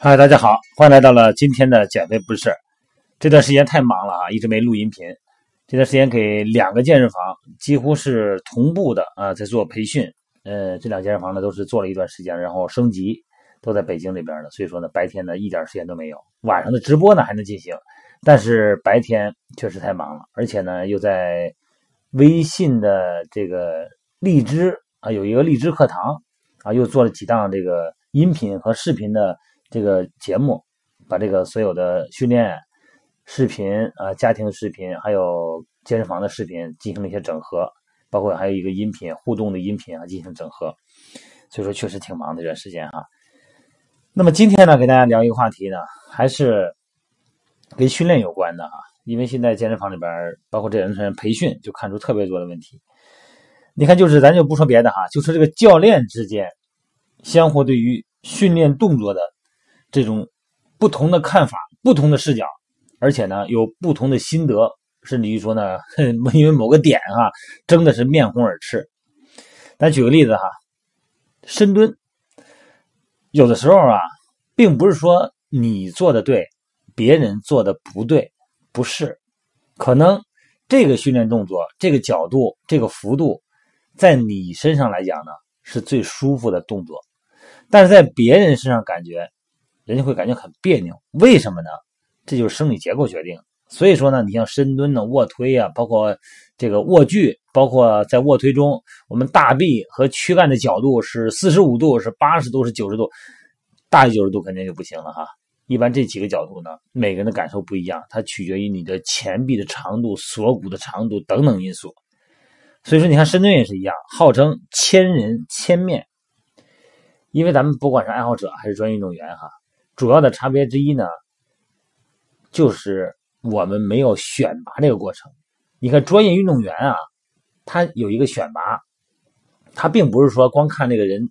嗨，大家好，欢迎来到了今天的减肥不是。这段时间太忙了啊，一直没录音频。这段时间给两个健身房几乎是同步的啊，在做培训。呃，这两健身房呢都是做了一段时间，然后升级，都在北京这边的，所以说呢，白天呢一点时间都没有。晚上的直播呢还能进行，但是白天确实太忙了，而且呢又在微信的这个荔枝啊有一个荔枝课堂啊，又做了几档这个音频和视频的。这个节目把这个所有的训练视频啊、家庭视频，还有健身房的视频进行了一些整合，包括还有一个音频互动的音频啊进行整合，所以说确实挺忙的这段时间哈。那么今天呢，给大家聊一个话题呢，还是跟训练有关的啊，因为现在健身房里边，包括这段时间培训，就看出特别多的问题。你看，就是咱就不说别的哈，就说这个教练之间相互对于训练动作的。这种不同的看法、不同的视角，而且呢有不同的心得，甚至于说呢，因为某个点哈，争的是面红耳赤。咱举个例子哈，深蹲，有的时候啊，并不是说你做的对，别人做的不对，不是，可能这个训练动作、这个角度、这个幅度，在你身上来讲呢是最舒服的动作，但是在别人身上感觉。人家会感觉很别扭，为什么呢？这就是生理结构决定。所以说呢，你像深蹲呢、卧推啊，包括这个卧距，包括在卧推中，我们大臂和躯干的角度是四十五度、是八十度、是九十度，大于九十度肯定就不行了哈。一般这几个角度呢，每个人的感受不一样，它取决于你的前臂的长度、锁骨的长度等等因素。所以说，你看深蹲也是一样，号称千人千面，因为咱们不管是爱好者还是专业运动员哈。主要的差别之一呢，就是我们没有选拔这个过程。你看，专业运动员啊，他有一个选拔，他并不是说光看这个人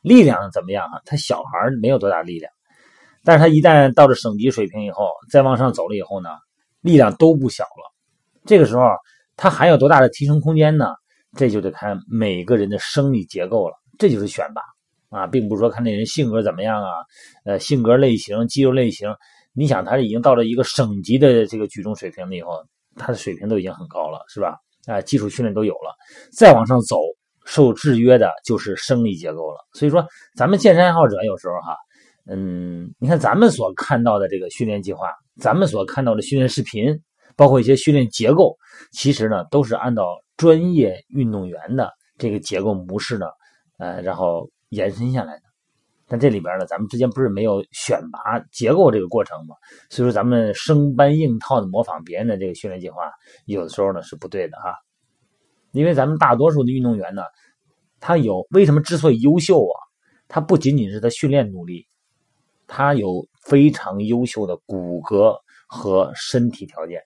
力量怎么样啊，他小孩没有多大力量，但是他一旦到了省级水平以后，再往上走了以后呢，力量都不小了。这个时候他还有多大的提升空间呢？这就得看每个人的生理结构了，这就是选拔。啊，并不是说看那人性格怎么样啊，呃，性格类型、肌肉类型，你想他已经到了一个省级的这个举重水平了以后，他的水平都已经很高了，是吧？啊，基础训练都有了，再往上走，受制约的就是生理结构了。所以说，咱们健身爱好者有时候哈，嗯，你看咱们所看到的这个训练计划，咱们所看到的训练视频，包括一些训练结构，其实呢都是按照专业运动员的这个结构模式呢，呃，然后。延伸下来的，但这里边呢，咱们之间不是没有选拔结构这个过程吗？所以说咱们生搬硬套的模仿别人的这个训练计划，有的时候呢是不对的哈。因为咱们大多数的运动员呢，他有为什么之所以优秀啊？他不仅仅是他训练努力，他有非常优秀的骨骼和身体条件。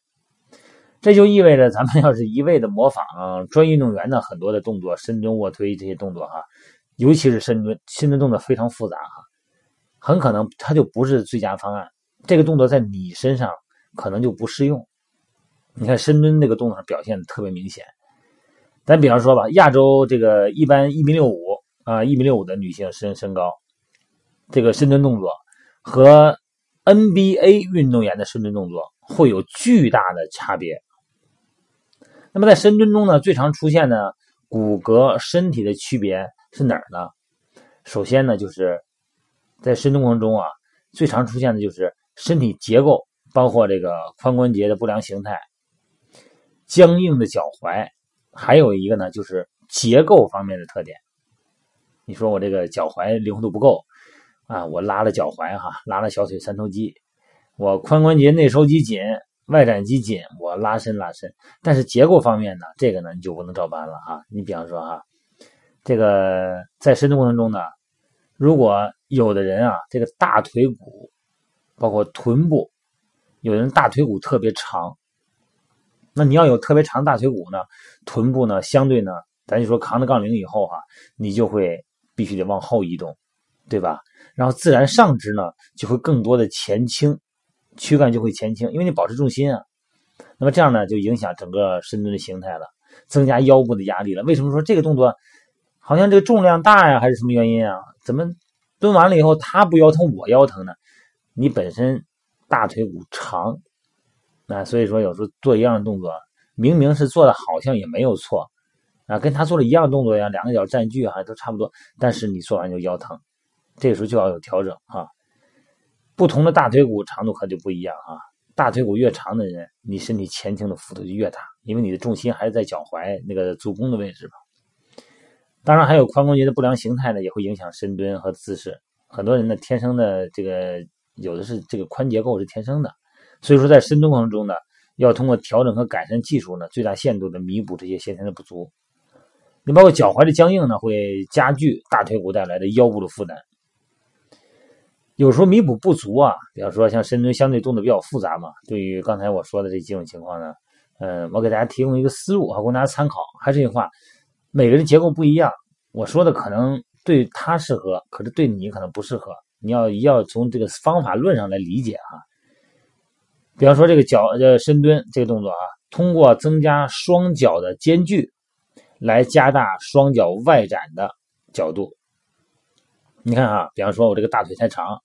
这就意味着咱们要是一味的模仿专业运动员的很多的动作，深蹲、卧推这些动作哈。尤其是深蹲，深蹲动作非常复杂哈，很可能它就不是最佳方案。这个动作在你身上可能就不适用。你看深蹲这个动作表现的特别明显。咱比方说吧，亚洲这个一般一米六五啊，一米六五的女性身身高，这个深蹲动作和 NBA 运动员的深蹲动作会有巨大的差别。那么在深蹲中呢，最常出现的骨骼身体的区别。是哪儿呢？首先呢，就是在深蹲过程中啊，最常出现的就是身体结构，包括这个髋关节的不良形态、僵硬的脚踝，还有一个呢，就是结构方面的特点。你说我这个脚踝灵活度不够啊，我拉了脚踝哈，拉了小腿三头肌，我髋关节内收肌紧，外展肌紧，我拉伸拉伸，但是结构方面呢，这个呢你就不能照搬了啊。你比方说哈。这个在深蹲过程中呢，如果有的人啊，这个大腿骨，包括臀部，有人大腿骨特别长，那你要有特别长大腿骨呢，臀部呢，相对呢，咱就说扛着杠铃以后哈，你就会必须得往后移动，对吧？然后自然上肢呢，就会更多的前倾，躯干就会前倾，因为你保持重心啊。那么这样呢，就影响整个深蹲的形态了，增加腰部的压力了。为什么说这个动作？好像这个重量大呀，还是什么原因啊？怎么蹲完了以后他不腰疼，我腰疼呢？你本身大腿骨长，那所以说有时候做一样的动作，明明是做的好像也没有错啊，跟他做的一样动作一样，两个脚站距啊都差不多，但是你做完就腰疼，这个时候就要有调整啊。不同的大腿骨长度可就不一样啊，大腿骨越长的人，你身体前倾的幅度就越大，因为你的重心还是在脚踝那个足弓的位置嘛。当然还有髋关节的不良形态呢，也会影响深蹲和姿势。很多人呢，天生的这个有的是这个髋结构是天生的，所以说在深蹲过程中呢，要通过调整和改善技术呢，最大限度的弥补这些先天的不足。你包括脚踝的僵硬呢，会加剧大腿骨带来的腰部的负担。有时候弥补不足啊，比方说像深蹲相对动作比较复杂嘛，对于刚才我说的这几种情况呢，嗯，我给大家提供一个思路啊，供大家参考。还是那句话，每个人结构不一样，我说的可能对他适合，可是对你可能不适合。你要要从这个方法论上来理解啊。比方说这个脚呃深蹲这个动作啊，通过增加双脚的间距，来加大双脚外展的角度。你看哈，比方说我这个大腿太长。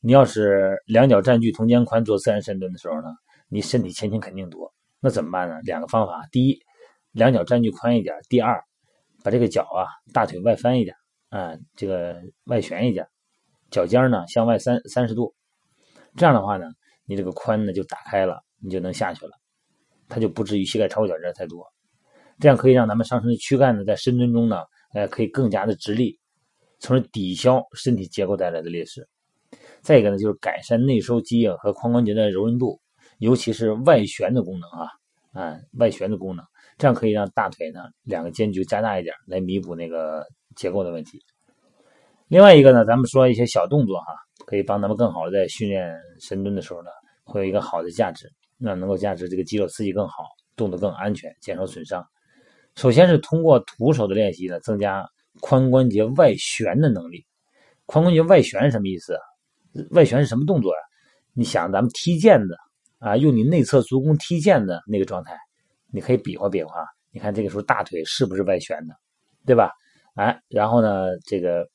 你要是两脚占据同肩宽做自然深蹲的时候呢，你身体前倾肯定多。那怎么办呢？两个方法：第一，两脚占据宽一点；第二，把这个脚啊大腿外翻一点，啊，这个外旋一点，脚尖呢向外三三十度。这样的话呢，你这个髋呢就打开了，你就能下去了，它就不至于膝盖超过脚尖太多。这样可以让咱们上身的躯干呢在深蹲中呢，呃，可以更加的直立，从而抵消身体结构带来的劣势。再一个呢，就是改善内收肌和髋关节的柔韧度，尤其是外旋的功能啊，啊，外旋的功能，这样可以让大腿呢两个间距加大一点，来弥补那个结构的问题。另外一个呢，咱们说一些小动作哈，可以帮咱们更好的在训练深蹲的时候呢，会有一个好的价值，那能够价值这个肌肉刺激更好，动作更安全，减少损伤。首先是通过徒手的练习呢，增加髋关节外旋的能力。髋关节外旋是什么意思？外旋是什么动作呀？你想咱们踢毽子啊，用你内侧足弓踢毽子那个状态，你可以比划比划。你看这个时候大腿是不是外旋的，对吧？哎，然后呢，这个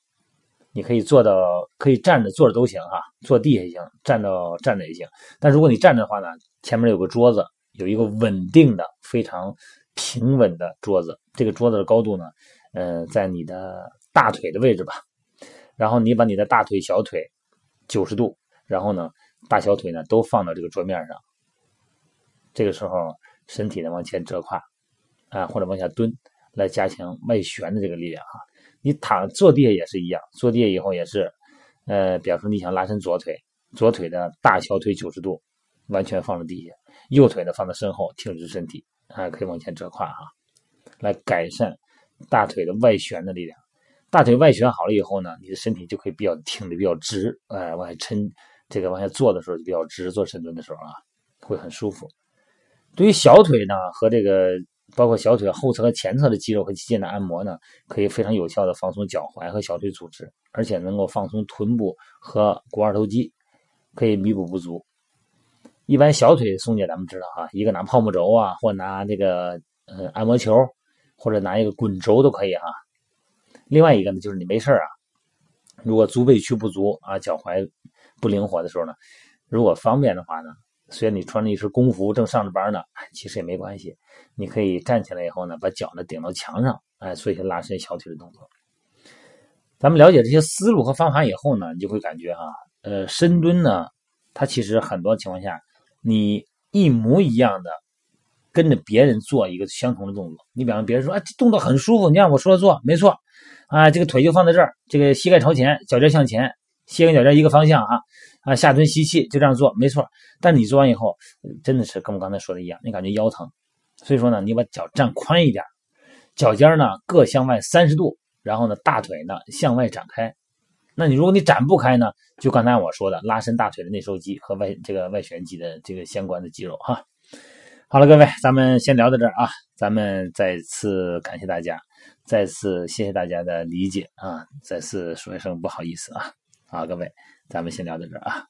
你可以做到，可以站着、坐着都行哈，坐地下也行，站到站着也行。但如果你站着的话呢，前面有个桌子，有一个稳定的、非常平稳的桌子。这个桌子的高度呢，呃，在你的大腿的位置吧。然后你把你的大腿、小腿。九十度，然后呢，大小腿呢都放到这个桌面上。这个时候，身体呢往前折胯，啊，或者往下蹲，来加强外旋的这个力量哈。你躺坐地下也是一样，坐地下以后也是，呃，比方说你想拉伸左腿，左腿的大小腿九十度，完全放在地下，右腿呢放在身后，挺直身体，啊，可以往前折胯哈，来改善大腿的外旋的力量。大腿外旋好了以后呢，你的身体就可以比较挺的比较直，哎，往下抻，这个往下坐的时候就比较直，做深蹲的时候啊，会很舒服。对于小腿呢和这个包括小腿后侧和前侧的肌肉和肌腱的按摩呢，可以非常有效的放松脚踝和小腿组织，而且能够放松臀部和股二头肌，可以弥补不足。一般小腿松解，咱们知道哈，一个拿泡沫轴啊，或拿这个呃按摩球，或者拿一个滚轴都可以哈。另外一个呢，就是你没事啊，如果足背屈不足啊，脚踝不灵活的时候呢，如果方便的话呢，虽然你穿着一身工服正上着班呢，其实也没关系，你可以站起来以后呢，把脚呢顶到墙上，哎，做一些拉伸小腿的动作。咱们了解这些思路和方法以后呢，你就会感觉哈，呃，深蹲呢，它其实很多情况下，你一模一样的。跟着别人做一个相同的动作，你比方别人说哎，这动作很舒服，你按我说的做，没错，啊，这个腿就放在这儿，这个膝盖朝前，脚尖向前，膝跟脚尖一个方向啊，啊，下蹲吸气，就这样做，没错。但你做完以后，真的是跟我刚才说的一样，你感觉腰疼，所以说呢，你把脚站宽一点，脚尖呢各向外三十度，然后呢大腿呢向外展开。那你如果你展不开呢，就刚才我说的拉伸大腿的内收肌和外这个外旋肌的这个相关的肌肉哈。好了，各位，咱们先聊到这儿啊！咱们再次感谢大家，再次谢谢大家的理解啊！再次说一声不好意思啊！好，各位，咱们先聊到这儿啊！